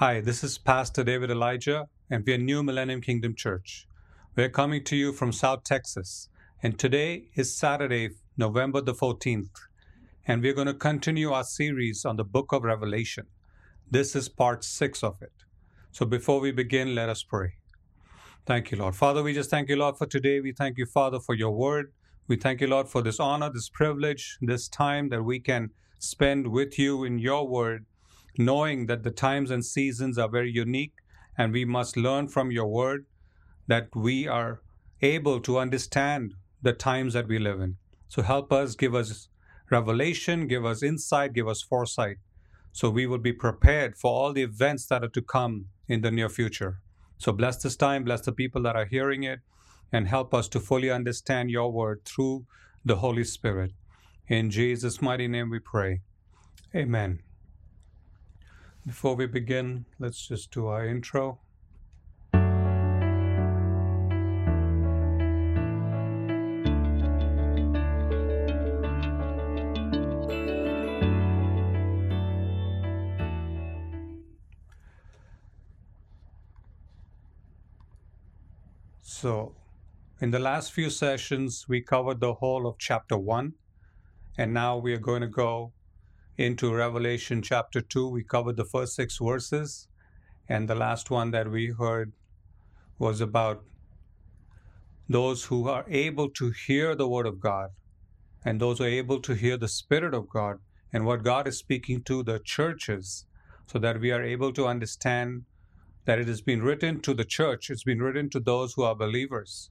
Hi, this is Pastor David Elijah, and we are New Millennium Kingdom Church. We're coming to you from South Texas, and today is Saturday, November the 14th, and we're going to continue our series on the book of Revelation. This is part six of it. So before we begin, let us pray. Thank you, Lord. Father, we just thank you, Lord, for today. We thank you, Father, for your word. We thank you, Lord, for this honor, this privilege, this time that we can spend with you in your word knowing that the times and seasons are very unique and we must learn from your word that we are able to understand the times that we live in. So help us, give us revelation, give us insight, give us foresight, so we will be prepared for all the events that are to come in the near future. So bless this time, bless the people that are hearing it, and help us to fully understand your word through the Holy Spirit. In Jesus' mighty name we pray. Amen. Before we begin, let's just do our intro. So, in the last few sessions, we covered the whole of chapter 1, and now we are going to go into Revelation chapter 2. We covered the first six verses, and the last one that we heard was about those who are able to hear the Word of God and those who are able to hear the Spirit of God and what God is speaking to the churches so that we are able to understand that it has been written to the church, it's been written to those who are believers.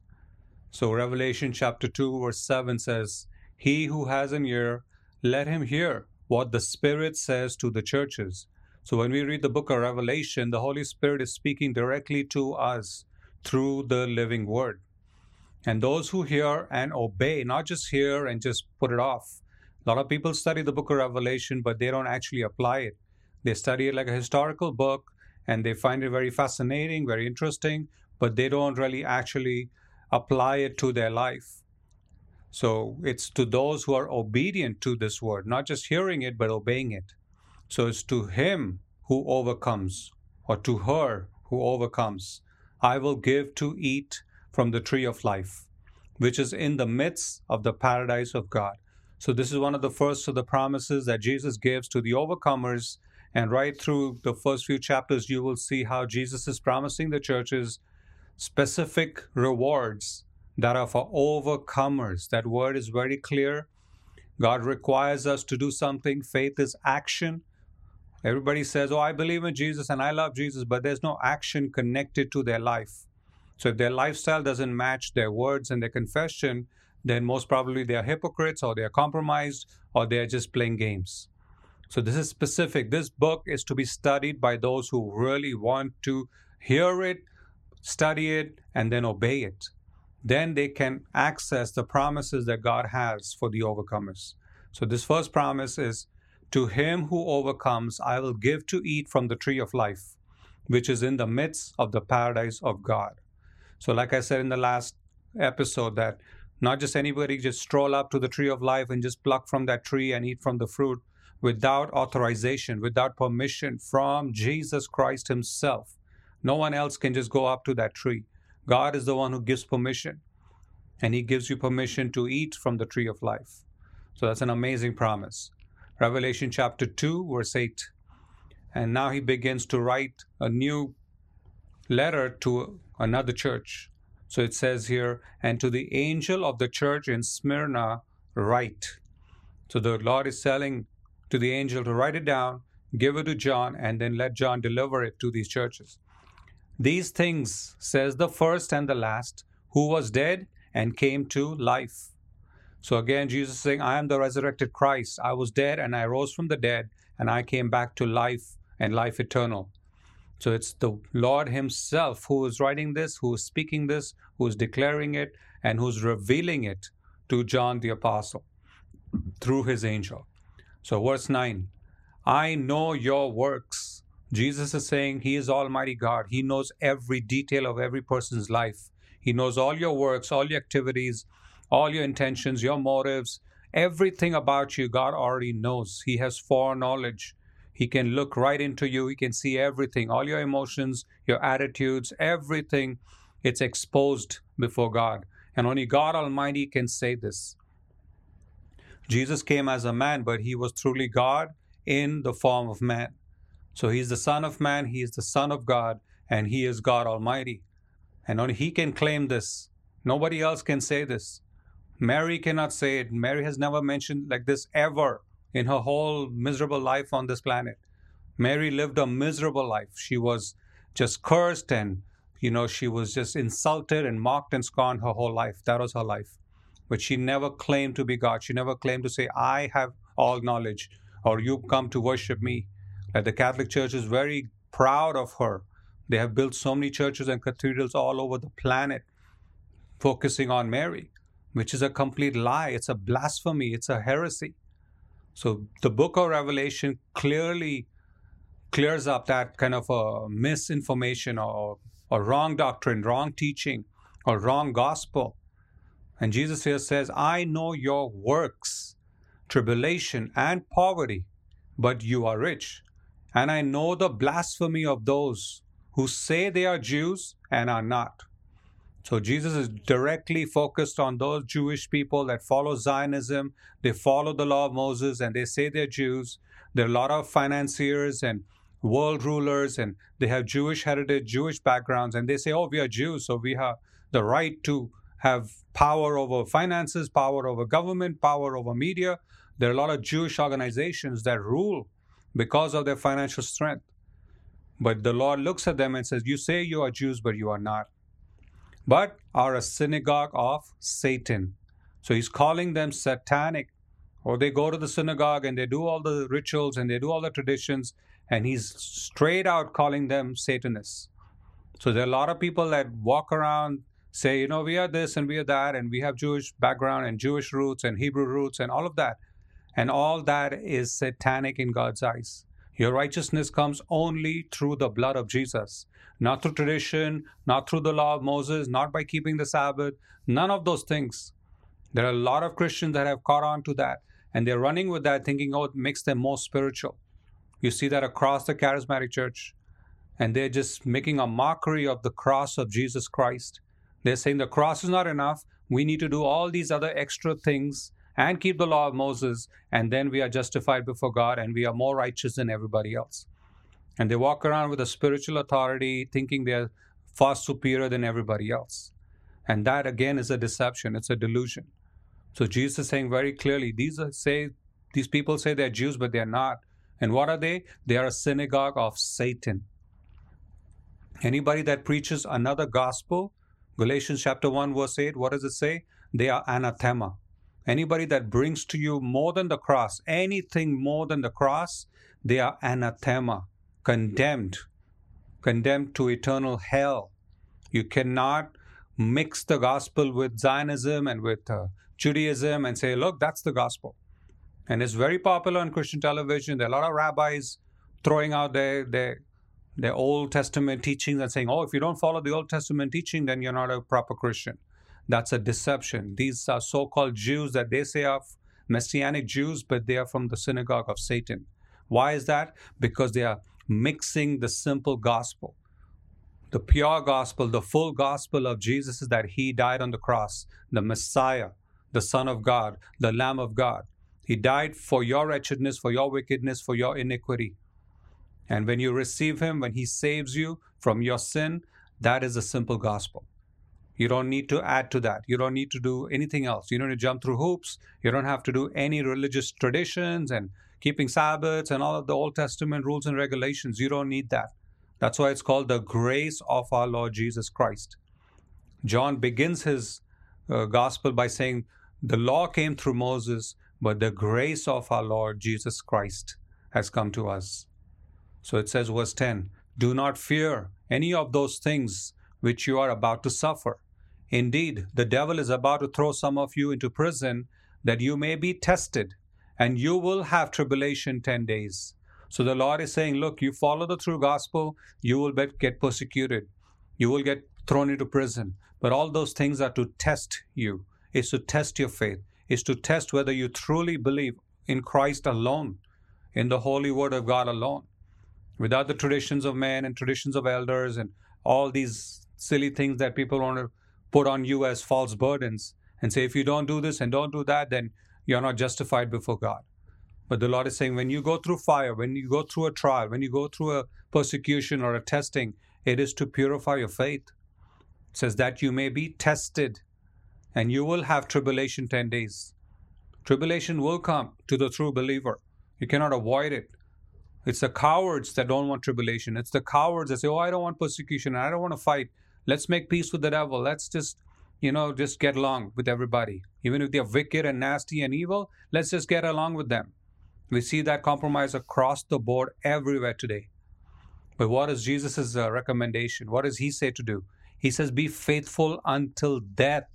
So, Revelation chapter 2, verse 7 says, He who has an ear, let him hear what the Spirit says to the churches. So when we read the book of Revelation, the Holy Spirit is speaking directly to us through the living word. And those who hear and obey, not just hear and just put it off. A lot of people study the book of Revelation, but they don't actually apply it. They study it like a historical book and they find it very fascinating, very interesting, but they don't really actually apply it to their life. So it's to those who are obedient to this word, not just hearing it, but obeying it. So it's to him who overcomes, or to her who overcomes, I will give to eat from the tree of life, which is in the midst of the paradise of God. So this is one of the first of the promises that Jesus gives to the overcomers. And right through the first few chapters, you will see how Jesus is promising the churches specific rewards that are for overcomers. That word is very clear. God requires us to do something. Faith is action. Everybody says, Oh, I believe in Jesus and I love Jesus, but there's no action connected to their life. So if their lifestyle doesn't match their words and their confession, then most probably they are hypocrites or they are compromised or they are just playing games. So this is specific. This book is to be studied by those who really want to hear it, study it, and then obey it then they can access the promises that God has for the overcomers. So, this first promise is To him who overcomes, I will give to eat from the tree of life, which is in the midst of the paradise of God. So, like I said in the last episode, that not just anybody just stroll up to the tree of life and just pluck from that tree and eat from the fruit without authorization, without permission from Jesus Christ Himself. No one else can just go up to that tree. God is the one who gives permission, and He gives you permission to eat from the tree of life. So that's an amazing promise. Revelation chapter 2, verse 8. And now He begins to write a new letter to another church. So it says here, and to the angel of the church in Smyrna, write. So the Lord is telling to the angel to write it down, give it to John, and then let John deliver it to these churches. These things says the first and the last, who was dead and came to life. So again, Jesus saying, I am the resurrected Christ. I was dead and I rose from the dead and I came back to life and life eternal. So it's the Lord Himself who is writing this, who is speaking this, who is declaring it, and who's revealing it to John the Apostle through His angel. So, verse 9 I know your works Jesus is saying He is Almighty God. He knows every detail of every person's life. He knows all your works, all your activities, all your intentions, your motives, everything about you. God already knows. He has foreknowledge. He can look right into you. He can see everything, all your emotions, your attitudes, everything. It's exposed before God. And only God Almighty can say this. Jesus came as a man, but he was truly God in the form of man. So he's the Son of Man, he is the Son of God, and he is God Almighty. And only he can claim this. Nobody else can say this. Mary cannot say it. Mary has never mentioned like this ever in her whole miserable life on this planet. Mary lived a miserable life. She was just cursed and, you know, she was just insulted and mocked and scorned her whole life. That was her life. But she never claimed to be God. She never claimed to say, I have all knowledge or you come to worship me. The Catholic Church is very proud of her. They have built so many churches and cathedrals all over the planet focusing on Mary, which is a complete lie. It's a blasphemy. It's a heresy. So the book of Revelation clearly clears up that kind of a misinformation or, or wrong doctrine, wrong teaching, or wrong gospel. And Jesus here says, I know your works, tribulation and poverty, but you are rich. And I know the blasphemy of those who say they are Jews and are not. So Jesus is directly focused on those Jewish people that follow Zionism. They follow the law of Moses and they say they're Jews. There are a lot of financiers and world rulers and they have Jewish heritage, Jewish backgrounds, and they say, oh, we are Jews, so we have the right to have power over finances, power over government, power over media. There are a lot of Jewish organizations that rule because of their financial strength. But the Lord looks at them and says, You say you are Jews, but you are not but are a synagogue of Satan. So he's calling them satanic. Or they go to the synagogue and they do all the rituals and they do all the traditions, and he's straight out calling them Satanists. So there are a lot of people that walk around, say, you know, we are this and we are that, and we have Jewish background and Jewish roots and Hebrew roots and all of that. And all that is satanic in God's eyes. Your righteousness comes only through the blood of Jesus not through tradition, not through the law of Moses, not by keeping the Sabbath, none of those things. There are a lot of Christians that have caught on to that and they're running with that thinking, oh, it makes them more spiritual. You see that across the charismatic church. And they're just making a mockery of the cross of Jesus Christ. They're saying the cross is not enough. We need to do all these other extra things and keep the law of Moses, and then we are justified before God and we are more righteous than everybody else. And they walk around with a spiritual authority, thinking they're far superior than everybody else. And that again is a deception, it's a delusion. So Jesus is saying very clearly, these are, say these people say they're Jews, but they're not. And what are they? They are a synagogue of Satan. Anybody that preaches another gospel, Galatians chapter 1, verse 8, what does it say? They are anathema. Anybody that brings to you more than the cross, anything more than the cross, they are anathema condemned, condemned to eternal hell. You cannot mix the gospel with Zionism and with uh, Judaism and say, look, that's the gospel. And it's very popular on Christian television. There are a lot of rabbis throwing out their, their, their Old Testament teachings and saying, oh, if you don't follow the Old Testament teaching, then you're not a proper Christian. That's a deception. These are so called Jews that they say are Messianic Jews, but they are from the synagogue of Satan. Why is that? Because they are mixing the simple gospel. The pure gospel, the full gospel of Jesus is that He died on the cross, the Messiah, the Son of God, the Lamb of God. He died for your wretchedness, for your wickedness, for your iniquity. And when you receive Him, when He saves you from your sin, that is the simple gospel. You don't need to add to that. You don't need to do anything else. You don't need to jump through hoops. You don't have to do any religious traditions and keeping Sabbaths and all of the Old Testament rules and regulations. You don't need that. That's why it's called the grace of our Lord Jesus Christ. John begins his uh, gospel by saying, The law came through Moses, but the grace of our Lord Jesus Christ has come to us. So it says, verse 10 Do not fear any of those things which you are about to suffer. Indeed, the devil is about to throw some of you into prison that you may be tested, and you will have tribulation 10 days. So the Lord is saying, Look, you follow the true gospel, you will get persecuted, you will get thrown into prison. But all those things are to test you, is to test your faith, is to test whether you truly believe in Christ alone, in the holy word of God alone, without the traditions of men and traditions of elders and all these silly things that people want to put on you as false burdens and say, if you don't do this and don't do that, then you're not justified before God. But the Lord is saying, when you go through fire, when you go through a trial, when you go through a persecution or a testing, it is to purify your faith. It says that you may be tested and you will have tribulation 10 days. Tribulation will come to the true believer. You cannot avoid it. It's the cowards that don't want tribulation. It's the cowards that say, Oh, I don't want persecution. I don't want to fight. Let's make peace with the devil. Let's just, you know, just get along with everybody. Even if they're wicked and nasty and evil, let's just get along with them. We see that compromise across the board everywhere today. But what is Jesus' uh, recommendation? What does he say to do? He says, Be faithful until death,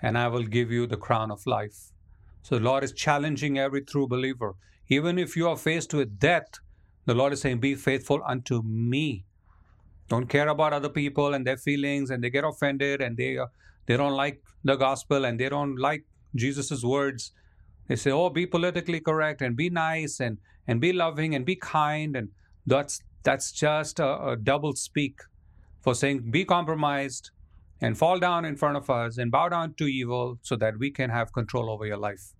and I will give you the crown of life. So the Lord is challenging every true believer. Even if you are faced with death, the Lord is saying, Be faithful unto me. Don't care about other people and their feelings, and they get offended and they uh, they don't like the gospel and they don't like Jesus' words. They say, "Oh, be politically correct and be nice and and be loving and be kind," and that's that's just a, a double speak for saying, "Be compromised, and fall down in front of us and bow down to evil so that we can have control over your life.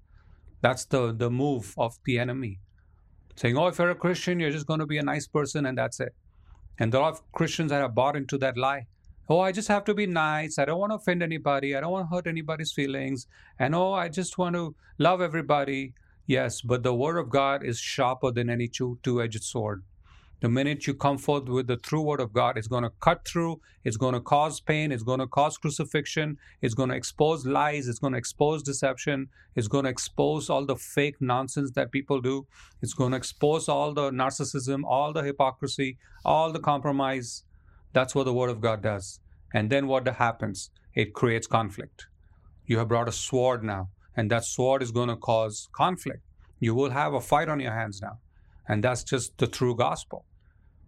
That's the, the move of the enemy. Saying, oh, if you're a Christian, you're just going to be a nice person and that's it. And there are Christians that have bought into that lie. Oh, I just have to be nice. I don't want to offend anybody. I don't want to hurt anybody's feelings. And oh, I just want to love everybody. Yes, but the word of God is sharper than any two edged sword. The minute you come forth with the true word of God, it's going to cut through, it's going to cause pain, it's going to cause crucifixion, it's going to expose lies, it's going to expose deception, it's going to expose all the fake nonsense that people do, it's going to expose all the narcissism, all the hypocrisy, all the compromise. That's what the word of God does. And then what happens? It creates conflict. You have brought a sword now, and that sword is going to cause conflict. You will have a fight on your hands now. And that's just the true gospel.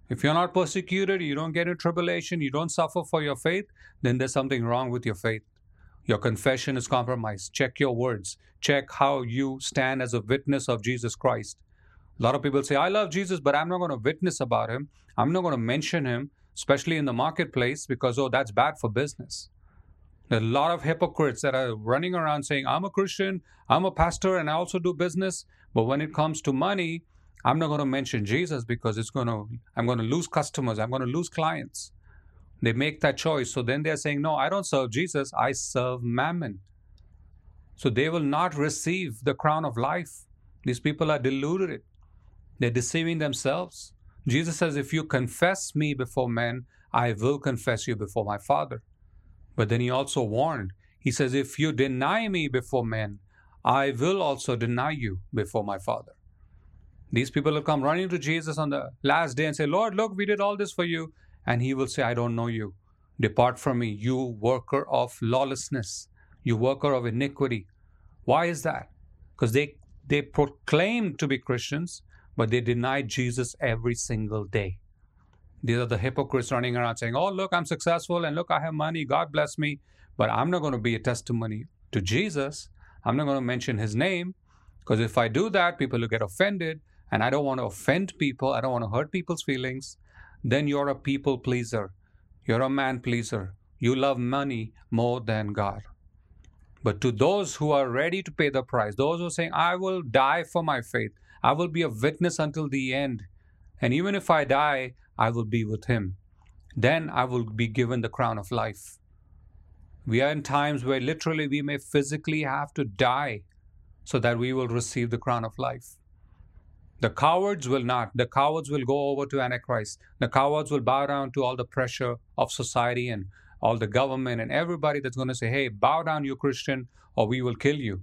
If you're not persecuted, you don't get in tribulation, you don't suffer for your faith, then there's something wrong with your faith. Your confession is compromised. Check your words. Check how you stand as a witness of Jesus Christ. A lot of people say, I love Jesus, but I'm not going to witness about him. I'm not going to mention him, especially in the marketplace, because, oh, that's bad for business. There are a lot of hypocrites that are running around saying, I'm a Christian, I'm a pastor, and I also do business. But when it comes to money, I'm not going to mention Jesus because it's going to I'm going to lose customers, I'm going to lose clients. They make that choice. So then they're saying, "No, I don't serve Jesus, I serve mammon." So they will not receive the crown of life. These people are deluded. They're deceiving themselves. Jesus says, If you confess me before men, I will confess you before my Father. But then he also warned, He says, If you deny me before men, I will also deny you before my Father. These people will come running to Jesus on the last day and say, Lord, look, we did all this for you. And he will say, I don't know you. Depart from me, you worker of lawlessness, you worker of iniquity. Why is that? Because they, they proclaim to be Christians, but they deny Jesus every single day. These are the hypocrites running around saying, Oh, look, I'm successful, and look, I have money, God bless me. But I'm not going to be a testimony to Jesus. I'm not going to mention his name, because if I do that, people will get offended and I don't want to offend people, I don't want to hurt people's feelings, then you're a people pleaser. You're a man pleaser. You love money more than God. But to those who are ready to pay the price, those who are saying, I will die for my faith, I will be a witness until the end, and even if I die, I will be with Him, then I will be given the crown of life. We are in times where literally we may physically have to die so that we will receive the crown of life. The cowards will not. The cowards will go over to Antichrist. The cowards will bow down to all the pressure of society and all the government and everybody that's going to say, hey, bow down, you Christian, or we will kill you.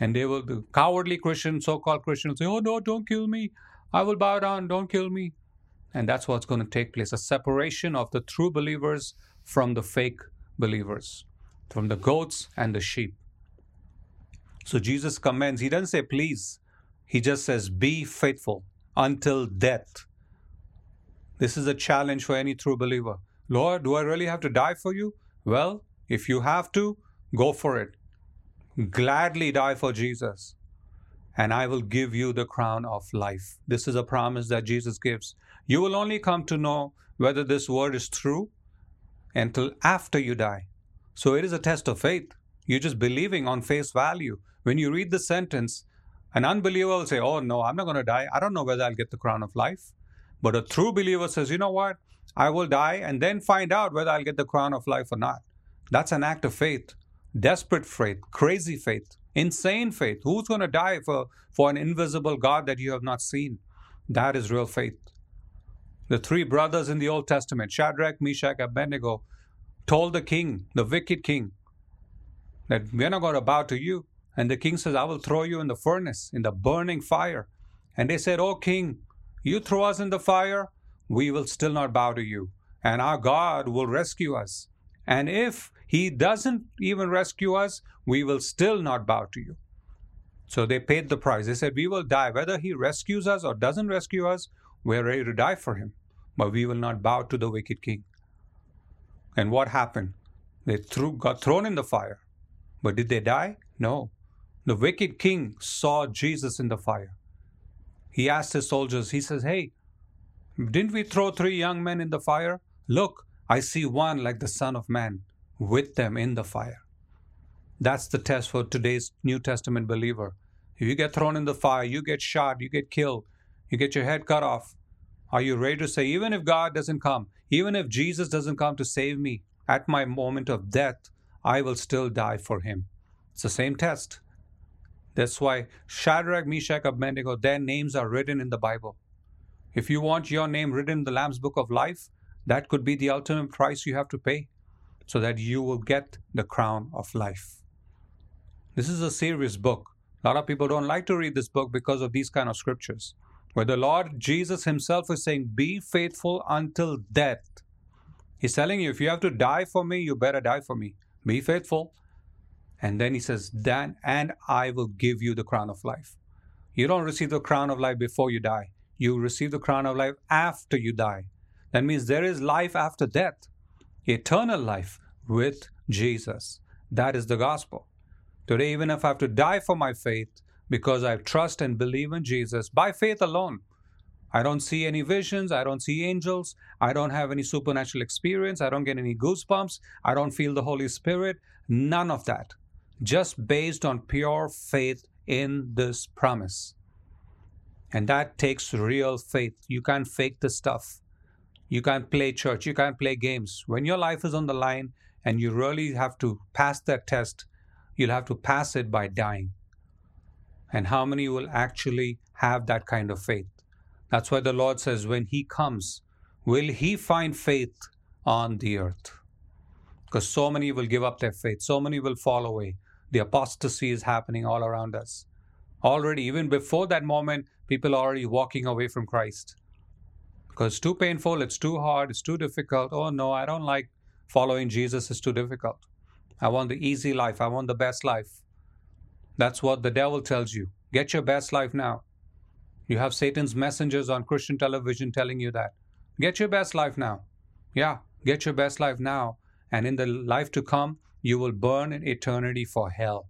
And they will, the cowardly Christian, so called Christians, say, oh, no, don't kill me. I will bow down, don't kill me. And that's what's going to take place a separation of the true believers from the fake believers, from the goats and the sheep. So Jesus commends, he doesn't say, please, he just says, Be faithful until death. This is a challenge for any true believer. Lord, do I really have to die for you? Well, if you have to, go for it. Gladly die for Jesus. and I will give you the crown of life. This is a promise that Jesus gives. You will only come to know whether this word is true until after you die. So it is a test of faith. You're just believing on face value. When you read the sentence, an unbeliever will say, Oh, no, I'm not going to die. I don't know whether I'll get the crown of life. But a true believer says, You know what? I will die and then find out whether I'll get the crown of life or not. That's an act of faith, desperate faith, crazy faith, insane faith. Who's going to die for, for an invisible God that you have not seen? That is real faith. The three brothers in the Old Testament, Shadrach, Meshach, Abednego, told the king, the wicked king, that we're not going to bow to you. And the king says, I will throw you in the furnace, in the burning fire. And they said, Oh, king, you throw us in the fire, we will still not bow to you. And our God will rescue us. And if he doesn't even rescue us, we will still not bow to you. So they paid the price. They said, We will die. Whether he rescues us or doesn't rescue us, we're ready to die for him. But we will not bow to the wicked king. And what happened? They threw, got thrown in the fire. But did they die? No. The wicked king saw Jesus in the fire. He asked his soldiers, he says, Hey, didn't we throw three young men in the fire? Look, I see one like the Son of Man with them in the fire. That's the test for today's New Testament believer. If you get thrown in the fire, you get shot, you get killed, you get your head cut off, are you ready to say, even if God doesn't come, even if Jesus doesn't come to save me at my moment of death, I will still die for him? It's the same test. That's why Shadrach, Meshach, Abednego, their names are written in the Bible. If you want your name written in the Lamb's Book of Life, that could be the ultimate price you have to pay so that you will get the crown of life. This is a serious book. A lot of people don't like to read this book because of these kind of scriptures, where the Lord Jesus Himself is saying, Be faithful until death. He's telling you, if you have to die for me, you better die for me. Be faithful. And then He says, Then, and I will give you the crown of life. You don't receive the crown of life before you die, you receive the crown of life after you die. That means there is life after death, eternal life with Jesus. That is the gospel. Today, even if I have to die for my faith because I trust and believe in Jesus by faith alone, I don't see any visions, I don't see angels, I don't have any supernatural experience, I don't get any goosebumps, I don't feel the Holy Spirit, none of that. Just based on pure faith in this promise. And that takes real faith. You can't fake the stuff. You can't play church. You can't play games. When your life is on the line and you really have to pass that test, you'll have to pass it by dying. And how many will actually have that kind of faith? That's why the Lord says, when He comes, will He find faith on the earth? Because so many will give up their faith, so many will fall away. The apostasy is happening all around us. Already, even before that moment, people are already walking away from Christ because it's too painful, it's too hard, it's too difficult. Oh no, I don't like following Jesus, it's too difficult. I want the easy life, I want the best life. That's what the devil tells you. Get your best life now. You have Satan's messengers on Christian television telling you that. Get your best life now. Yeah, get your best life now. And in the life to come, you will burn in eternity for hell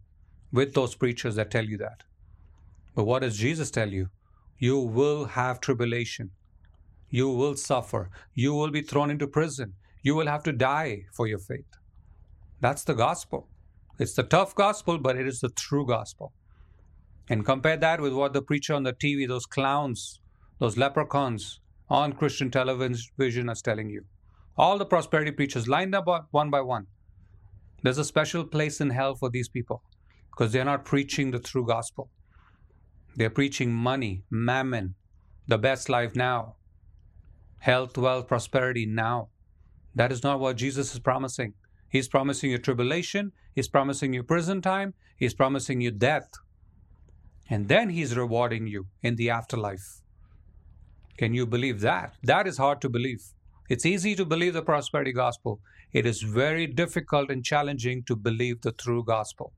with those preachers that tell you that. But what does Jesus tell you? You will have tribulation you will suffer. You will be thrown into prison. You will have to die for your faith. That's the gospel. It's the tough gospel, but it is the true gospel. And compare that with what the preacher on the TV, those clowns, those leprechauns on Christian television is telling you. All the prosperity preachers lined up one by one. There's a special place in hell for these people because they're not preaching the true gospel. They're preaching money, mammon, the best life now, health, wealth, prosperity now. That is not what Jesus is promising. He's promising you tribulation, He's promising you prison time, He's promising you death. And then He's rewarding you in the afterlife. Can you believe that? That is hard to believe. It's easy to believe the prosperity gospel. It is very difficult and challenging to believe the true gospel.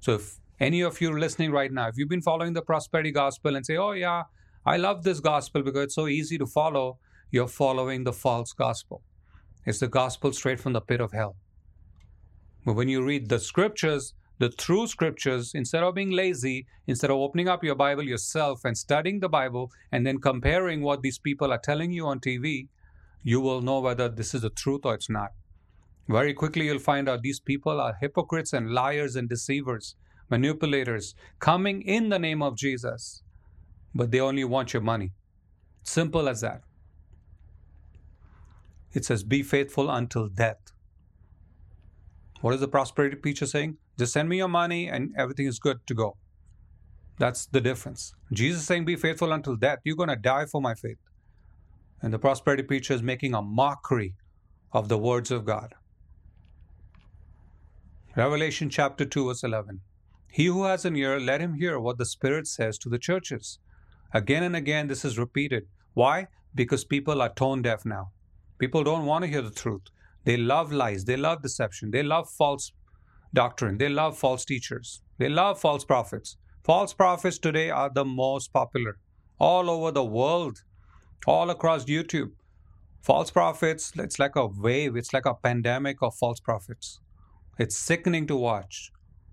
So, if any of you are listening right now, if you've been following the prosperity gospel and say, Oh, yeah, I love this gospel because it's so easy to follow, you're following the false gospel. It's the gospel straight from the pit of hell. But when you read the scriptures, the true scriptures, instead of being lazy, instead of opening up your Bible yourself and studying the Bible and then comparing what these people are telling you on TV, you will know whether this is the truth or it's not. Very quickly, you'll find out these people are hypocrites and liars and deceivers, manipulators, coming in the name of Jesus, but they only want your money. Simple as that. It says, Be faithful until death. What is the prosperity preacher saying? Just send me your money and everything is good to go. That's the difference. Jesus saying, Be faithful until death. You're going to die for my faith. And the prosperity preacher is making a mockery of the words of God. Revelation chapter 2, verse 11. He who has an ear, let him hear what the Spirit says to the churches. Again and again, this is repeated. Why? Because people are tone deaf now. People don't want to hear the truth. They love lies. They love deception. They love false doctrine. They love false teachers. They love false prophets. False prophets today are the most popular all over the world, all across YouTube. False prophets, it's like a wave, it's like a pandemic of false prophets. It's sickening to watch.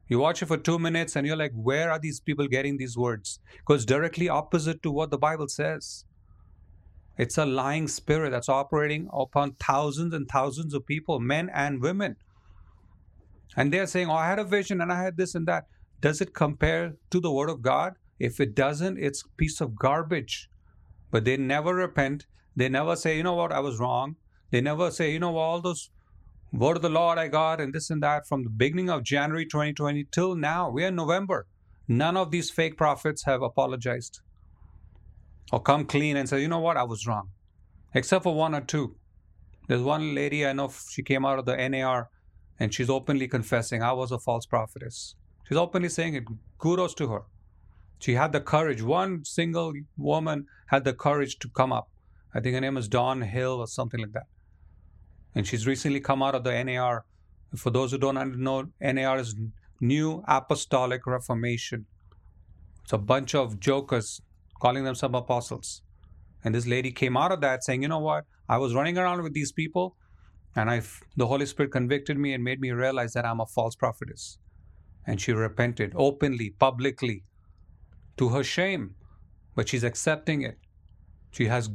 You watch it for two minutes and you're like, where are these people getting these words? Because directly opposite to what the Bible says. It's a lying spirit that's operating upon thousands and thousands of people, men and women. And they're saying, Oh, I had a vision and I had this and that. Does it compare to the Word of God? If it doesn't, it's a piece of garbage. But they never repent. They never say, You know what, I was wrong. They never say, You know, all those word of the Lord I got and this and that from the beginning of January 2020 till now. We're in November. None of these fake prophets have apologized or come clean and say, You know what, I was wrong. Except for one or two. There's one lady I know, she came out of the NAR and she's openly confessing, I was a false prophetess. She's openly saying it. Kudos to her. She had the courage. One single woman had the courage to come up. I think her name is Dawn Hill or something like that. And she's recently come out of the NAR. For those who don't know, NAR is New Apostolic Reformation. It's a bunch of jokers calling themselves apostles. And this lady came out of that saying, you know what? I was running around with these people and I, the Holy Spirit convicted me and made me realize that I'm a false prophetess. And she repented openly, publicly, to her shame. But she's accepting it. She has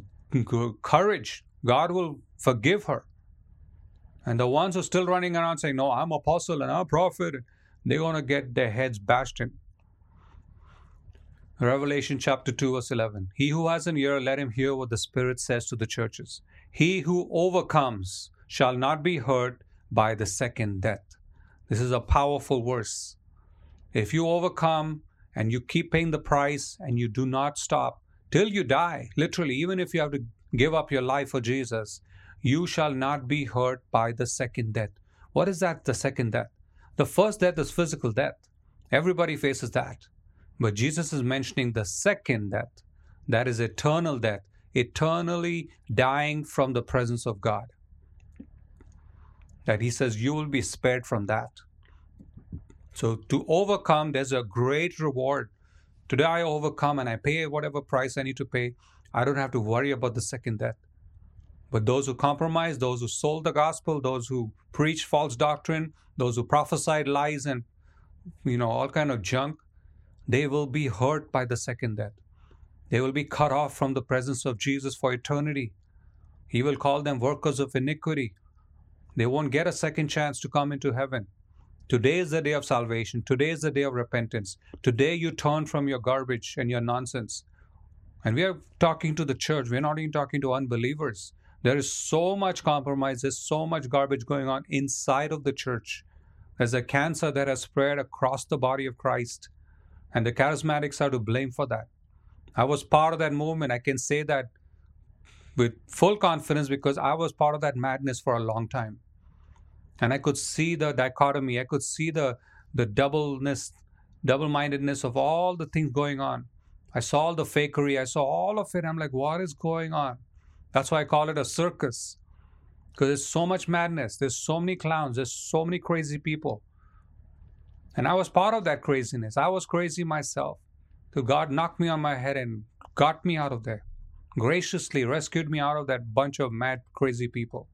courage. God will forgive her. And the ones who are still running around saying, No, I'm apostle and I'm a prophet, they're going to get their heads bashed in. Revelation chapter 2, verse 11. He who has an ear, let him hear what the Spirit says to the churches. He who overcomes shall not be hurt by the second death. This is a powerful verse. If you overcome and you keep paying the price and you do not stop till you die, literally, even if you have to give up your life for Jesus, you shall not be hurt by the second death. What is that, the second death? The first death is physical death. Everybody faces that. But Jesus is mentioning the second death, that is eternal death, eternally dying from the presence of God. That he says, You will be spared from that. So to overcome, there's a great reward. Today I overcome and I pay whatever price I need to pay. I don't have to worry about the second death. But those who compromise, those who sold the gospel, those who preach false doctrine, those who prophesied lies and you know all kind of junk, they will be hurt by the second death. They will be cut off from the presence of Jesus for eternity. He will call them workers of iniquity. They won't get a second chance to come into heaven. Today is the day of salvation. Today is the day of repentance. Today you turn from your garbage and your nonsense. And we are talking to the church. We're not even talking to unbelievers. There is so much compromise, there's so much garbage going on inside of the church. There's a cancer that has spread across the body of Christ. And the charismatics are to blame for that. I was part of that movement. I can say that with full confidence because I was part of that madness for a long time. And I could see the dichotomy, I could see the the doubleness, double-mindedness of all the things going on. I saw all the fakery, I saw all of it. I'm like, what is going on? That's why I call it a circus. Because there's so much madness, there's so many clowns, there's so many crazy people. And I was part of that craziness. I was crazy myself. So God knocked me on my head and got me out of there. Graciously rescued me out of that bunch of mad, crazy people.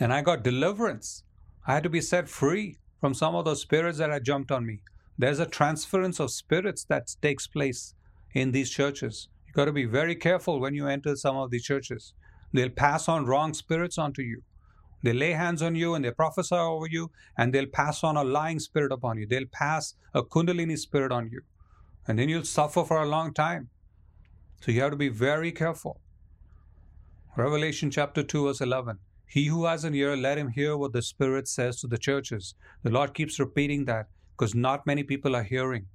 And I got deliverance. I had to be set free from some of those spirits that had jumped on me. There's a transference of spirits that takes place in these churches. Got to be very careful when you enter some of these churches. They'll pass on wrong spirits onto you. They lay hands on you and they prophesy over you, and they'll pass on a lying spirit upon you. They'll pass a Kundalini spirit on you. And then you'll suffer for a long time. So you have to be very careful. Revelation chapter 2, verse 11. He who has an ear, let him hear what the Spirit says to the churches. The Lord keeps repeating that because not many people are hearing.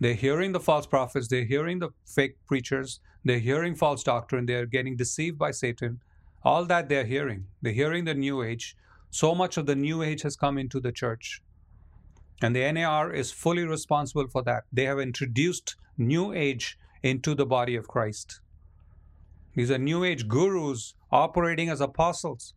They're hearing the false prophets, they're hearing the fake preachers, they're hearing false doctrine, they're getting deceived by Satan. All that they're hearing. They're hearing the New Age. So much of the New Age has come into the church. And the NAR is fully responsible for that. They have introduced New Age into the body of Christ. These are New Age gurus operating as apostles.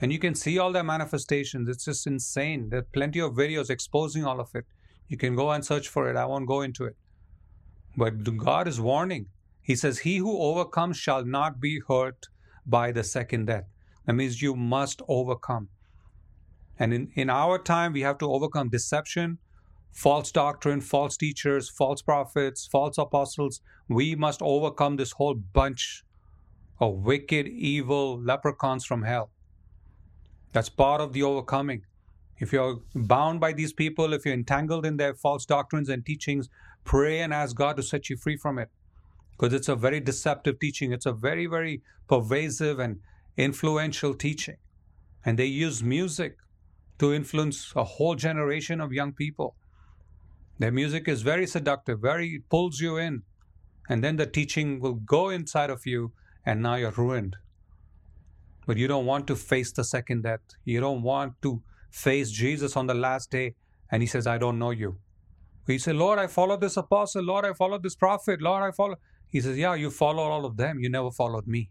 And you can see all their manifestations. It's just insane. There are plenty of videos exposing all of it. You can go and search for it. I won't go into it. But God is warning. He says, He who overcomes shall not be hurt by the second death. That means you must overcome. And in, in our time, we have to overcome deception, false doctrine, false teachers, false prophets, false apostles. We must overcome this whole bunch of wicked, evil leprechauns from hell. That's part of the overcoming. If you're bound by these people, if you're entangled in their false doctrines and teachings, pray and ask God to set you free from it. Because it's a very deceptive teaching. It's a very, very pervasive and influential teaching. And they use music to influence a whole generation of young people. Their music is very seductive, very pulls you in. And then the teaching will go inside of you, and now you're ruined. But you don't want to face the second death. You don't want to face Jesus on the last day, and He says, I don't know you. He said, Lord, I followed this apostle. Lord, I followed this prophet. Lord, I follow. He says, Yeah, you followed all of them. You never followed me.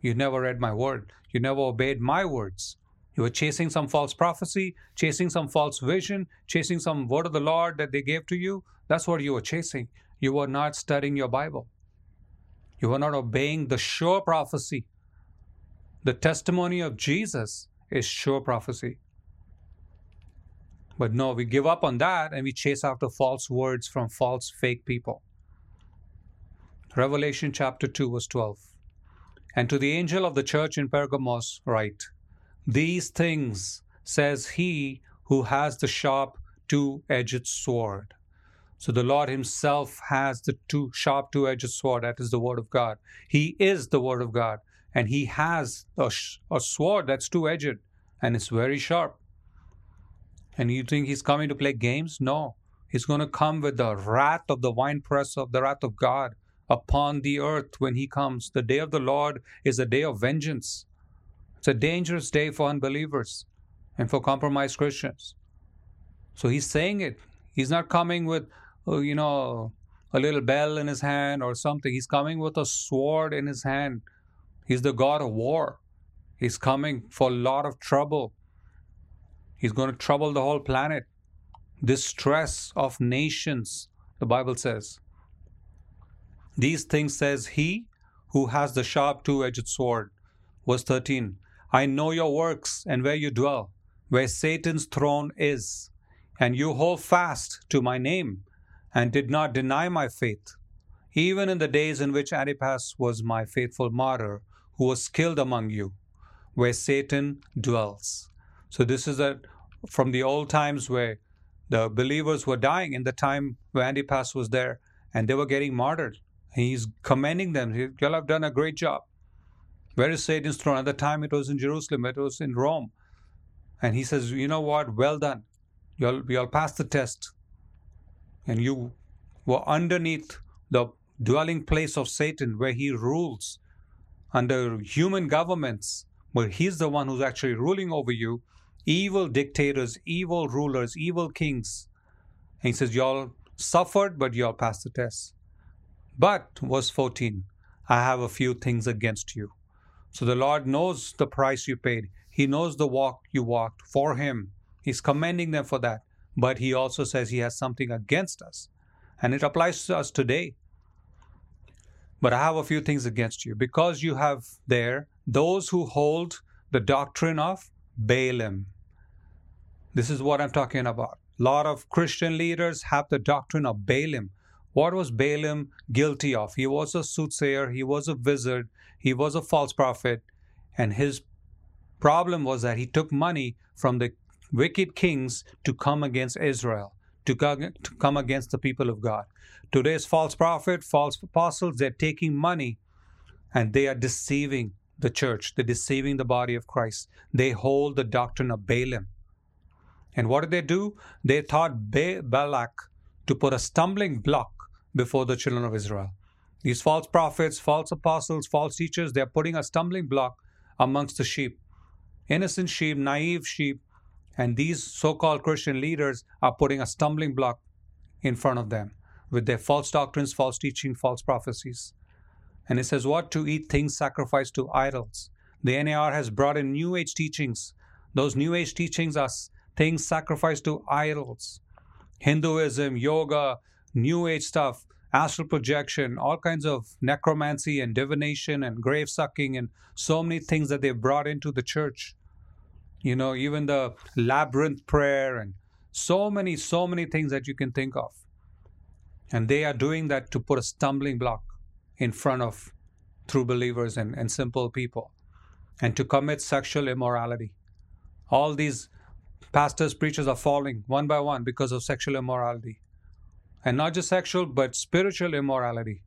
You never read my word. You never obeyed my words. You were chasing some false prophecy, chasing some false vision, chasing some word of the Lord that they gave to you. That's what you were chasing. You were not studying your Bible. You were not obeying the sure prophecy. The testimony of Jesus is sure prophecy. But no, we give up on that and we chase after false words from false, fake people. Revelation chapter 2, verse 12. And to the angel of the church in Pergamos, write, these things says he who has the sharp two edged sword. So the Lord Himself has the two sharp two edged sword, that is the Word of God. He is the Word of God, and He has a, a sword that's two edged and it's very sharp. And you think He's coming to play games? No. He's going to come with the wrath of the winepress of the wrath of God upon the earth when He comes. The day of the Lord is a day of vengeance. It's a dangerous day for unbelievers and for compromised Christians. So he's saying it. He's not coming with, uh, you know, a little bell in his hand or something. He's coming with a sword in his hand. He's the God of war. He's coming for a lot of trouble. He's going to trouble the whole planet. Distress of nations, the Bible says. These things says he who has the sharp two edged sword. Verse 13 I know your works and where you dwell, where Satan's throne is, and you hold fast to my name, and did not deny my faith, even in the days in which Antipas was my faithful martyr, who was killed among you, where Satan dwells. So this is a, from the old times where the believers were dying in the time where Antipas was there, and they were getting martyred. He's commending them. Y'all have done a great job. Where is Satan's throne? At the time, it was in Jerusalem, it was in Rome. And he says, You know what? Well done. You'll, you'll pass the test. And you were underneath the dwelling place of Satan, where he rules under human governments, where he's the one who's actually ruling over you. Evil dictators, evil rulers, evil kings. And he says, Y'all suffered, but y'all passed the test. But, verse 14, I have a few things against you. So the Lord knows the price you paid. He knows the walk you walked for Him. He's commending them for that. But He also says He has something against us. And it applies to us today. But I have a few things against you. Because you have there those who hold the doctrine of Balaam. This is what I'm talking about. A lot of Christian leaders have the doctrine of Balaam. What was Balaam guilty of? He was a soothsayer, he was a wizard, he was a false prophet, and his problem was that he took money from the wicked kings to come against Israel, to come against the people of God. Today's false prophet, false apostles, they're taking money and they are deceiving the church, they're deceiving the body of Christ. They hold the doctrine of Balaam. And what did they do? They taught ba- Balak to put a stumbling block before the children of Israel. These false prophets, false apostles, false teachers, they're putting a stumbling block amongst the sheep. Innocent sheep, naive sheep, and these so called Christian leaders are putting a stumbling block in front of them with their false doctrines, false teaching, false prophecies. And it says, What to eat things sacrificed to idols. The NAR has brought in New Age teachings. Those New Age teachings are things sacrificed to idols. Hinduism, yoga, New Age stuff, astral projection, all kinds of necromancy and divination and grave sucking, and so many things that they've brought into the church. You know, even the labyrinth prayer and so many, so many things that you can think of. And they are doing that to put a stumbling block in front of true believers and, and simple people and to commit sexual immorality. All these pastors, preachers are falling one by one because of sexual immorality. And not just sexual, but spiritual immorality.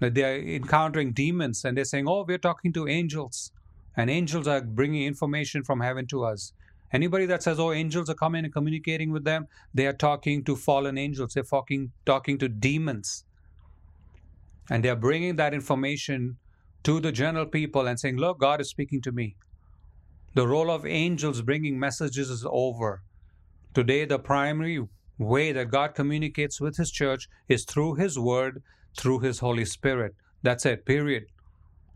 That they are encountering demons and they're saying, Oh, we're talking to angels. And angels are bringing information from heaven to us. Anybody that says, oh, angels are coming and communicating with them, they are talking to fallen angels. They're talking, talking to demons. And they're bringing that information to the general people and saying, look, God is speaking to me. The role of angels bringing messages is over. Today, the primary way that God communicates with His church is through His Word, through His Holy Spirit. That's it, period.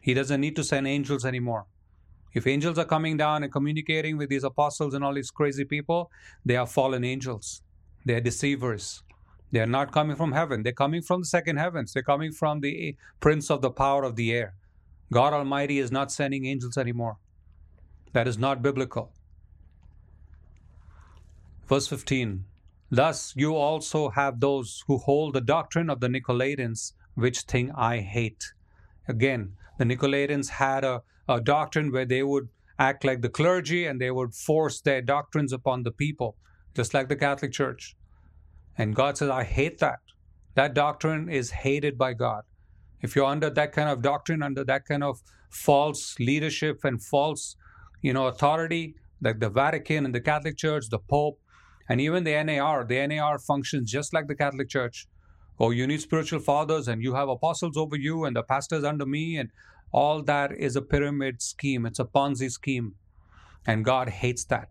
He doesn't need to send angels anymore. If angels are coming down and communicating with these apostles and all these crazy people, they are fallen angels. They are deceivers. They are not coming from heaven. They're coming from the second heavens. They're coming from the prince of the power of the air. God Almighty is not sending angels anymore. That is not biblical. Verse 15 Thus you also have those who hold the doctrine of the Nicolaitans, which thing I hate. Again, the Nicolaitans had a a doctrine where they would act like the clergy and they would force their doctrines upon the people, just like the Catholic Church. And God says, I hate that. That doctrine is hated by God. If you're under that kind of doctrine, under that kind of false leadership and false, you know, authority, like the Vatican and the Catholic Church, the Pope, and even the NAR, the NAR functions just like the Catholic Church. Oh, you need spiritual fathers, and you have apostles over you, and the pastors under me, and all that is a pyramid scheme, it's a Ponzi scheme, and God hates that.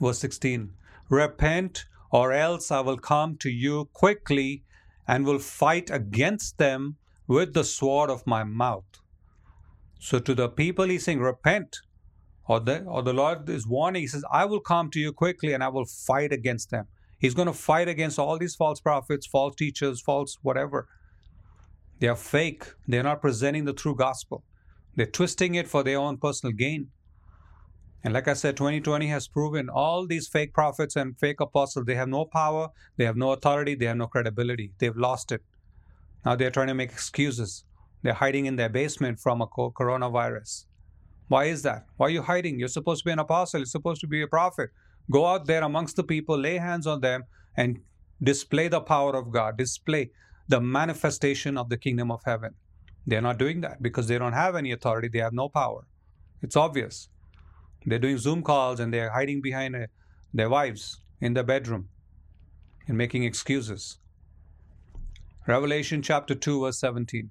Verse 16 Repent, or else I will come to you quickly and will fight against them with the sword of my mouth. So to the people he's saying, Repent. Or the, or the Lord is warning, He says, I will come to you quickly and I will fight against them. He's going to fight against all these false prophets, false teachers, false whatever. They are fake. They're not presenting the true gospel. They're twisting it for their own personal gain. And like I said, 2020 has proven all these fake prophets and fake apostles, they have no power, they have no authority, they have no credibility. They've lost it. Now they're trying to make excuses. They're hiding in their basement from a coronavirus. Why is that? Why are you hiding? You're supposed to be an apostle, you're supposed to be a prophet. Go out there amongst the people, lay hands on them, and display the power of God. Display the manifestation of the kingdom of heaven. They're not doing that because they don't have any authority, they have no power. It's obvious. They're doing Zoom calls and they're hiding behind a, uh, their wives in the bedroom and making excuses. Revelation chapter 2, verse 17.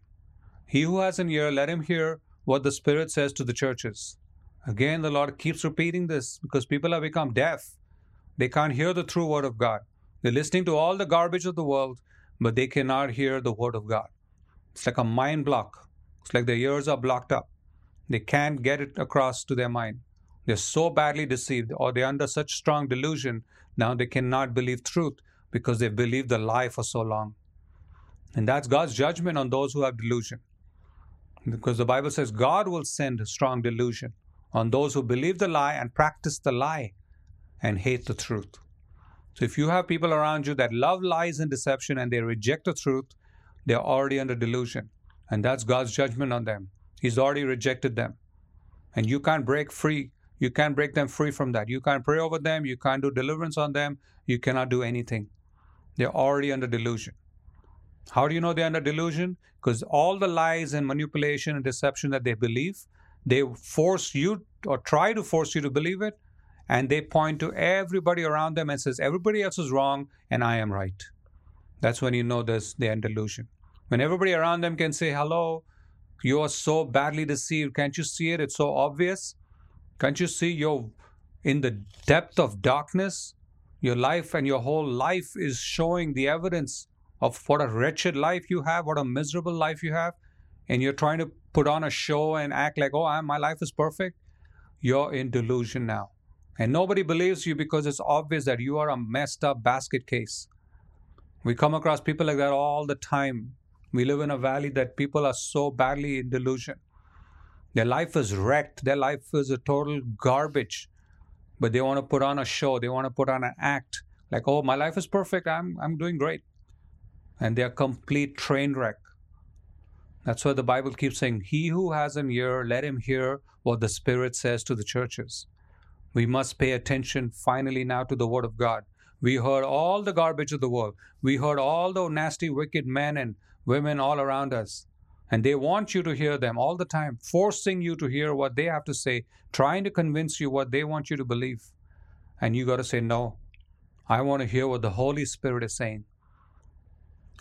He who has an ear, let him hear what the Spirit says to the churches. Again, the Lord keeps repeating this because people have become deaf. They can't hear the true word of God. They're listening to all the garbage of the world but they cannot hear the word of God. It's like a mind block. It's like their ears are blocked up. They can't get it across to their mind. They're so badly deceived, or they're under such strong delusion, now they cannot believe truth because they've believed the lie for so long. And that's God's judgment on those who have delusion. Because the Bible says God will send a strong delusion on those who believe the lie and practice the lie and hate the truth. So if you have people around you that love lies and deception and they reject the truth, they're already under delusion. And that's God's judgment on them. He's already rejected them. And you can't break free. You can't break them free from that. You can't pray over them. You can't do deliverance on them. You cannot do anything. They're already under delusion. How do you know they're under delusion? Because all the lies and manipulation and deception that they believe, they force you or try to force you to believe it, and they point to everybody around them and says everybody else is wrong and I am right. That's when you know this they're in delusion. When everybody around them can say hello, you are so badly deceived. Can't you see it? It's so obvious. Can't you see you're in the depth of darkness? Your life and your whole life is showing the evidence of what a wretched life you have, what a miserable life you have, and you're trying to put on a show and act like, oh, I'm, my life is perfect. You're in delusion now. And nobody believes you because it's obvious that you are a messed up basket case. We come across people like that all the time. We live in a valley that people are so badly in delusion. Their life is wrecked. Their life is a total garbage. But they want to put on a show. They want to put on an act. Like, oh, my life is perfect. I'm, I'm doing great. And they're complete train wreck. That's why the Bible keeps saying, He who has an ear, let him hear what the Spirit says to the churches. We must pay attention finally now to the Word of God. We heard all the garbage of the world. We heard all the nasty, wicked men and women all around us. And they want you to hear them all the time, forcing you to hear what they have to say, trying to convince you what they want you to believe. And you got to say, No, I want to hear what the Holy Spirit is saying.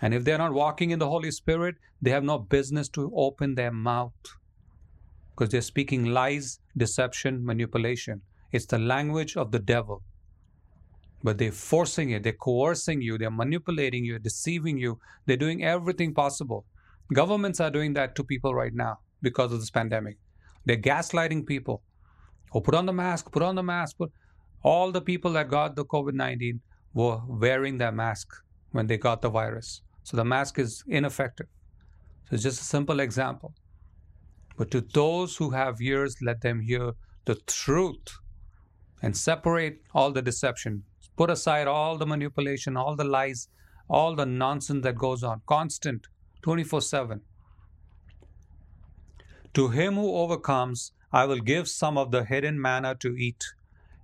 And if they're not walking in the Holy Spirit, they have no business to open their mouth because they're speaking lies, deception, manipulation. It's the language of the devil. But they're forcing it, they're coercing you, they're manipulating you, deceiving you, they're doing everything possible. Governments are doing that to people right now because of this pandemic. They're gaslighting people. Oh, put on the mask, put on the mask. Put... All the people that got the COVID 19 were wearing their mask when they got the virus. So the mask is ineffective. So it's just a simple example. But to those who have ears, let them hear the truth and separate all the deception. Put aside all the manipulation, all the lies, all the nonsense that goes on, constant, 24 7. To him who overcomes, I will give some of the hidden manna to eat,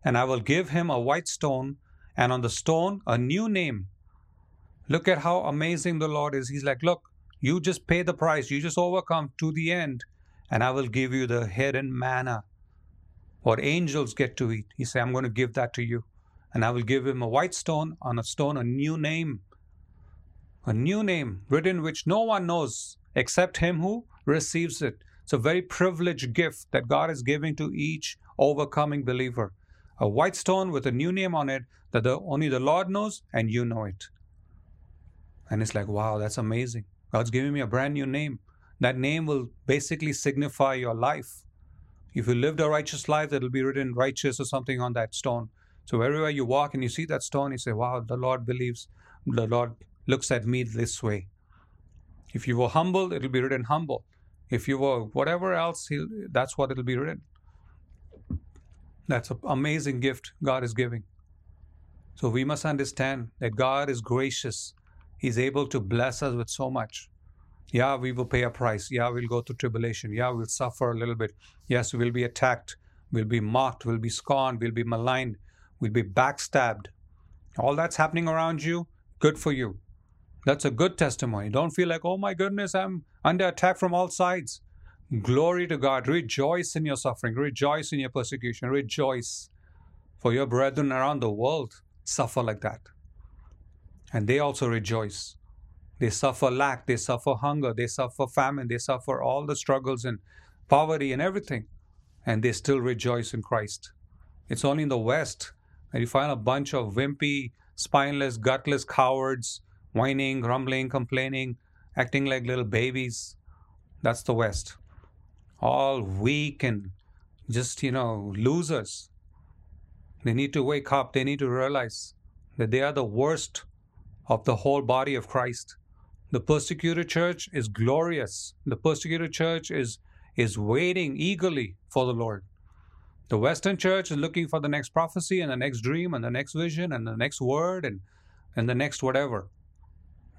and I will give him a white stone, and on the stone a new name Look at how amazing the Lord is. He's like, Look, you just pay the price, you just overcome to the end, and I will give you the hidden manna. What angels get to eat. He said, I'm going to give that to you. And I will give him a white stone, on a stone, a new name. A new name written which no one knows except him who receives it. It's a very privileged gift that God is giving to each overcoming believer. A white stone with a new name on it that the, only the Lord knows and you know it. And it's like, wow, that's amazing. God's giving me a brand new name. That name will basically signify your life. If you lived a righteous life, it'll be written righteous or something on that stone. So wherever you walk and you see that stone, you say, wow, the Lord believes, the Lord looks at me this way. If you were humble, it'll be written humble. If you were whatever else, that's what it'll be written. That's an amazing gift God is giving. So we must understand that God is gracious He's able to bless us with so much. Yeah, we will pay a price. Yeah, we'll go through tribulation. Yeah, we'll suffer a little bit. Yes, we'll be attacked. We'll be mocked. We'll be scorned. We'll be maligned. We'll be backstabbed. All that's happening around you, good for you. That's a good testimony. Don't feel like, oh my goodness, I'm under attack from all sides. Glory to God. Rejoice in your suffering. Rejoice in your persecution. Rejoice. For your brethren around the world suffer like that and they also rejoice. They suffer lack, they suffer hunger, they suffer famine, they suffer all the struggles and poverty and everything, and they still rejoice in Christ. It's only in the West that you find a bunch of wimpy, spineless, gutless cowards whining, grumbling, complaining, acting like little babies. That's the West. All weak and just, you know, losers. They need to wake up. They need to realize that they are the worst of the whole body of Christ. The persecuted church is glorious. The persecuted church is, is waiting eagerly for the Lord. The Western church is looking for the next prophecy and the next dream and the next vision and the next word and, and the next whatever.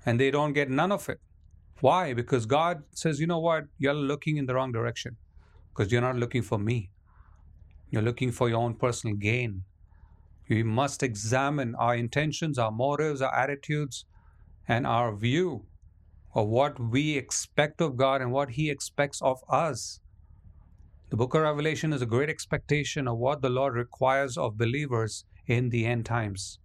And they don't get none of it. Why? Because God says, you know what? You're looking in the wrong direction because you're not looking for me. You're looking for your own personal gain. We must examine our intentions, our motives, our attitudes, and our view of what we expect of God and what He expects of us. The book of Revelation is a great expectation of what the Lord requires of believers in the end times.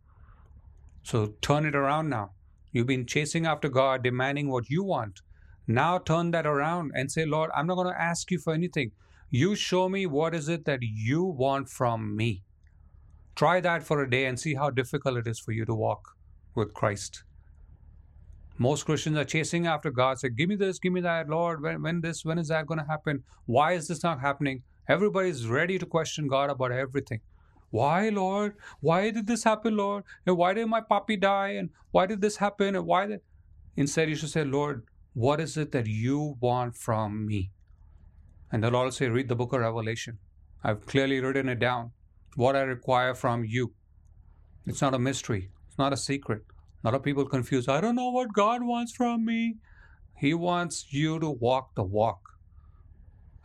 So turn it around now. You've been chasing after God, demanding what you want. Now turn that around and say, Lord, I'm not going to ask you for anything. You show me what is it that you want from me. Try that for a day and see how difficult it is for you to walk with Christ. Most Christians are chasing after God, say, Give me this, give me that, Lord. When, when this, when is that going to happen? Why is this not happening? Everybody's ready to question God about everything. Why, Lord? Why did this happen, Lord? And why did my puppy die? And why did this happen? And why did instead you should say, Lord, what is it that you want from me? And the Lord will say, Read the book of Revelation. I've clearly written it down. What I require from you. It's not a mystery, it's not a secret. A lot of people confuse. I don't know what God wants from me. He wants you to walk the walk,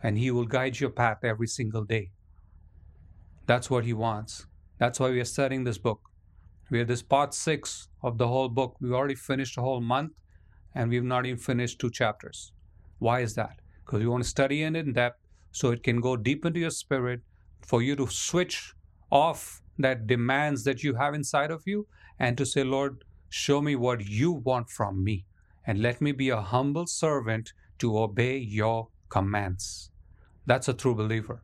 and He will guide your path every single day. That's what He wants. That's why we are studying this book. We are this part six of the whole book. We've already finished a whole month, and we've not even finished two chapters. Why is that? Because we want to study in depth so it can go deep into your spirit for you to switch off that demands that you have inside of you and to say, Lord, Show me what you want from me, and let me be a humble servant to obey your commands. That's a true believer.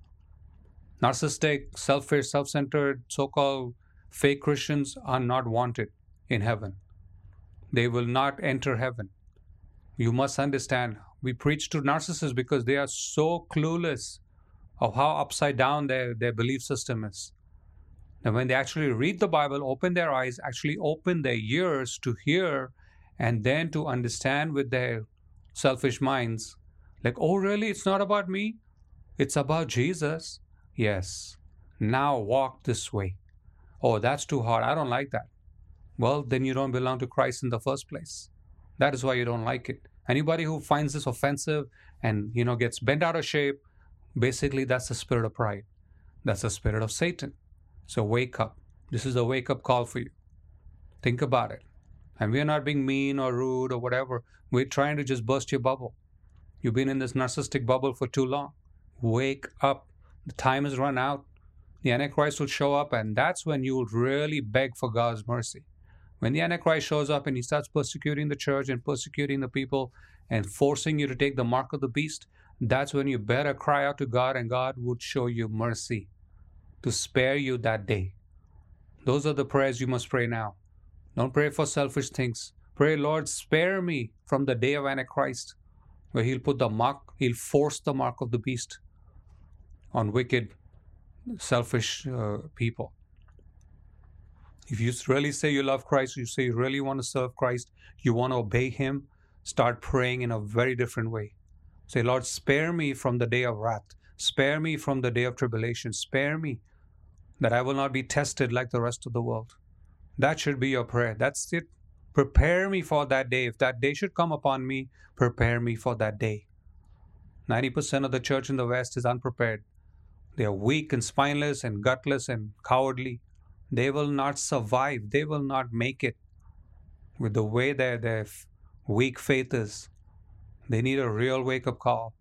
Narcissistic, selfish, self centered, so called fake Christians are not wanted in heaven. They will not enter heaven. You must understand, we preach to narcissists because they are so clueless of how upside down their, their belief system is. And when they actually read the Bible, open their eyes, actually open their ears to hear and then to understand with their selfish minds, like, oh, really? It's not about me? It's about Jesus. Yes. Now walk this way. Oh, that's too hard. I don't like that. Well, then you don't belong to Christ in the first place. That is why you don't like it. Anybody who finds this offensive and you know gets bent out of shape, basically that's the spirit of pride. That's the spirit of Satan. So wake up. This is a wake up call for you. Think about it. And we're not being mean or rude or whatever. We're trying to just burst your bubble. You've been in this narcissistic bubble for too long. Wake up. The time has run out. The Antichrist will show up, and that's when you will really beg for God's mercy. When the Antichrist shows up and he starts persecuting the church and persecuting the people and forcing you to take the mark of the beast, that's when you better cry out to God and God would show you mercy to spare you that day. Those are the prayers you must pray now. Don't pray for selfish things. Pray, Lord, spare me from the day of Antichrist, where he'll put the mark, he'll force the mark of the beast on wicked, selfish uh, people. If you really say you love Christ, you say you really want to serve Christ, you want to obey Him, start praying in a very different way. Say, Lord, spare me from the day of wrath. Spare me from the day of tribulation. Spare me that I will not be tested like the rest of the world. That should be your prayer. That's it. Prepare me for that day. If that day should come upon me, prepare me for that day. 90% of the church in the West is unprepared. They are weak and spineless and gutless and cowardly. They will not survive. They will not make it with the way their, their weak faith is. They need a real wake up call.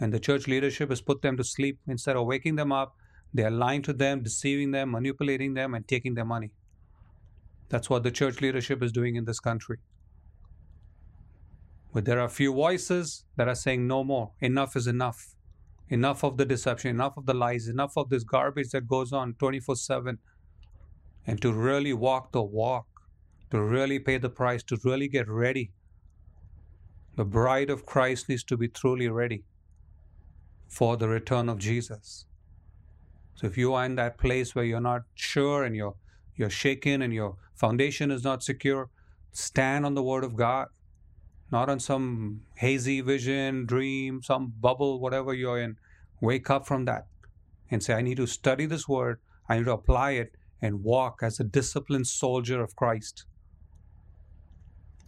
And the church leadership has put them to sleep instead of waking them up they are lying to them, deceiving them, manipulating them, and taking their money. That's what the church leadership is doing in this country. But there are few voices that are saying no more. Enough is enough. Enough of the deception, enough of the lies, enough of this garbage that goes on 24 7. And to really walk the walk, to really pay the price, to really get ready. The bride of Christ needs to be truly ready for the return of Jesus. So if you are in that place where you're not sure and you're you're shaken and your foundation is not secure, stand on the word of God, not on some hazy vision, dream, some bubble, whatever you're in. Wake up from that and say, I need to study this word, I need to apply it and walk as a disciplined soldier of Christ.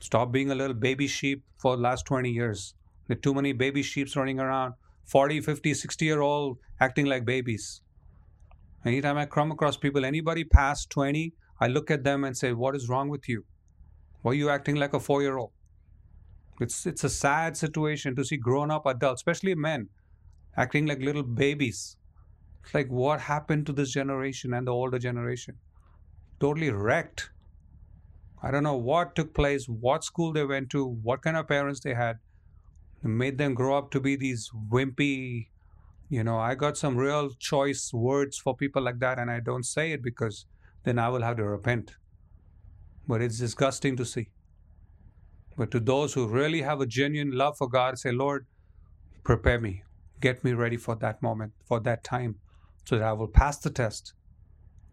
Stop being a little baby sheep for the last 20 years. There are too many baby sheeps running around, 40, 50, 60 year old acting like babies. Anytime I come across people, anybody past 20, I look at them and say, What is wrong with you? Why are you acting like a four year old? It's, it's a sad situation to see grown up adults, especially men, acting like little babies. Like, what happened to this generation and the older generation? Totally wrecked. I don't know what took place, what school they went to, what kind of parents they had. It made them grow up to be these wimpy, you know. I got some real choice words for people like that, and I don't say it because then I will have to repent. But it's disgusting to see. But to those who really have a genuine love for God, say, Lord, prepare me, get me ready for that moment, for that time, so that I will pass the test,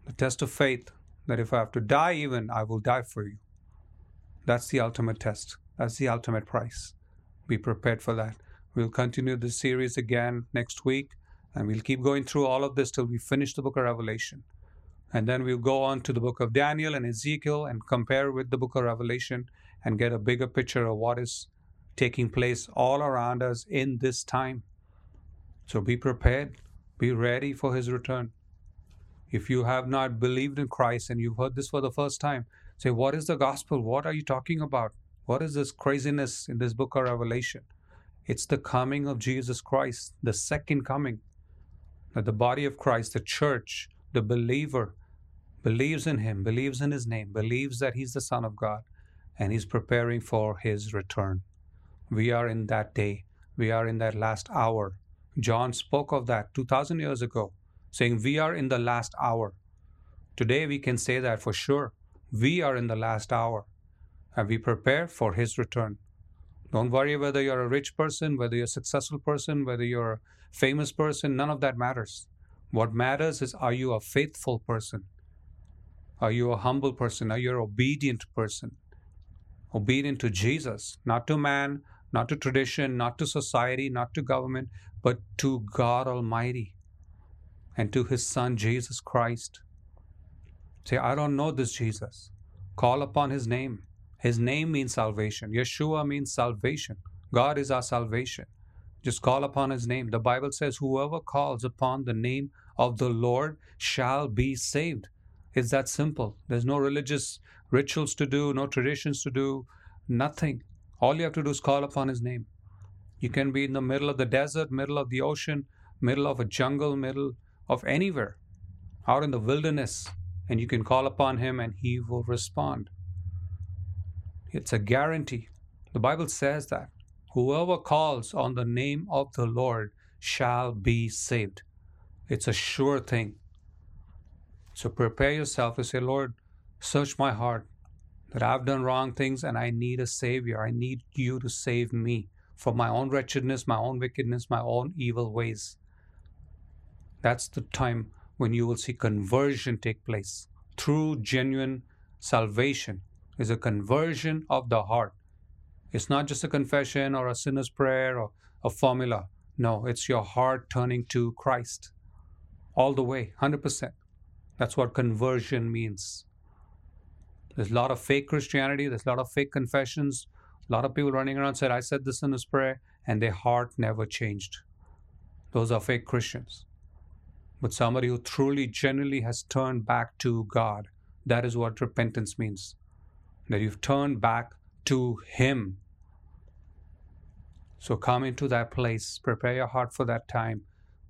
the test of faith, that if I have to die, even, I will die for you. That's the ultimate test. That's the ultimate price. Be prepared for that. We'll continue this series again next week, and we'll keep going through all of this till we finish the book of Revelation. And then we'll go on to the book of Daniel and Ezekiel and compare with the book of Revelation and get a bigger picture of what is taking place all around us in this time. So be prepared, be ready for his return. If you have not believed in Christ and you've heard this for the first time, say, What is the gospel? What are you talking about? What is this craziness in this book of Revelation? It's the coming of Jesus Christ, the second coming. That the body of Christ, the church, the believer, believes in him, believes in his name, believes that he's the Son of God, and he's preparing for his return. We are in that day. We are in that last hour. John spoke of that 2,000 years ago saying we are in the last hour. Today we can say that for sure. We are in the last hour and we prepare for his return. Don't worry whether you're a rich person, whether you're a successful person, whether you're a famous person, none of that matters. What matters is are you a faithful person? Are you a humble person? Are you an obedient person? Obedient to Jesus, not to man, not to tradition, not to society, not to government, but to God Almighty and to his Son, Jesus Christ. Say, I don't know this Jesus. Call upon his name. His name means salvation. Yeshua means salvation. God is our salvation. Just call upon his name. The Bible says, Whoever calls upon the name of the Lord shall be saved. It's that simple. There's no religious rituals to do, no traditions to do, nothing. All you have to do is call upon his name. You can be in the middle of the desert, middle of the ocean, middle of a jungle, middle of anywhere out in the wilderness, and you can call upon him and he will respond. It's a guarantee. The Bible says that whoever calls on the name of the Lord shall be saved. It's a sure thing. So prepare yourself to say, Lord, search my heart that I've done wrong things and I need a Savior. I need you to save me from my own wretchedness, my own wickedness, my own evil ways. That's the time when you will see conversion take place. through genuine salvation is a conversion of the heart. It's not just a confession or a sinner's prayer or a formula. No, it's your heart turning to Christ all the way, 100%. That's what conversion means. There's a lot of fake Christianity, there's a lot of fake confessions. A lot of people running around said, I said this in this prayer, and their heart never changed. Those are fake Christians but somebody who truly, genuinely has turned back to God. That is what repentance means. That you've turned back to Him. So come into that place, prepare your heart for that time.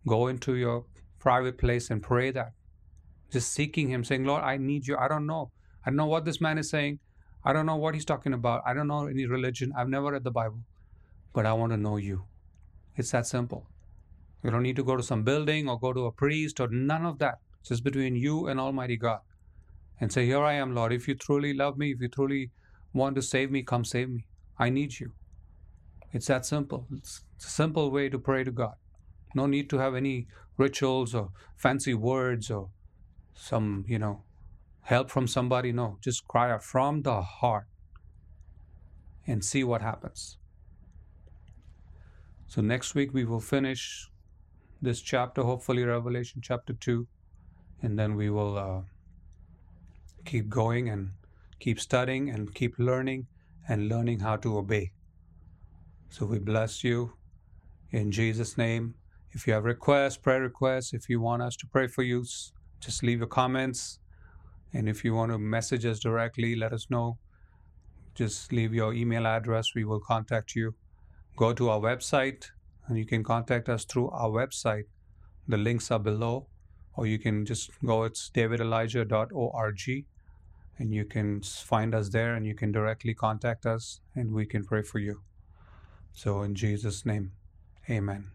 Go into your private place and pray that. Just seeking Him, saying, Lord, I need you. I don't know. I don't know what this man is saying. I don't know what he's talking about. I don't know any religion. I've never read the Bible. But I want to know you. It's that simple. You don't need to go to some building or go to a priest or none of that. It's just between you and Almighty God. And say, Here I am, Lord. If you truly love me, if you truly want to save me, come save me. I need you. It's that simple. It's a simple way to pray to God. No need to have any rituals or fancy words or some, you know, help from somebody. No, just cry out from the heart and see what happens. So next week we will finish this chapter, hopefully, Revelation chapter 2, and then we will uh, keep going and keep studying and keep learning and learning how to obey. So we bless you in Jesus' name. If you have requests, prayer requests, if you want us to pray for you, just leave your comments. And if you want to message us directly, let us know. Just leave your email address. We will contact you. Go to our website and you can contact us through our website. The links are below, or you can just go, it's davidelijah.org, and you can find us there and you can directly contact us and we can pray for you. So, in Jesus' name, amen.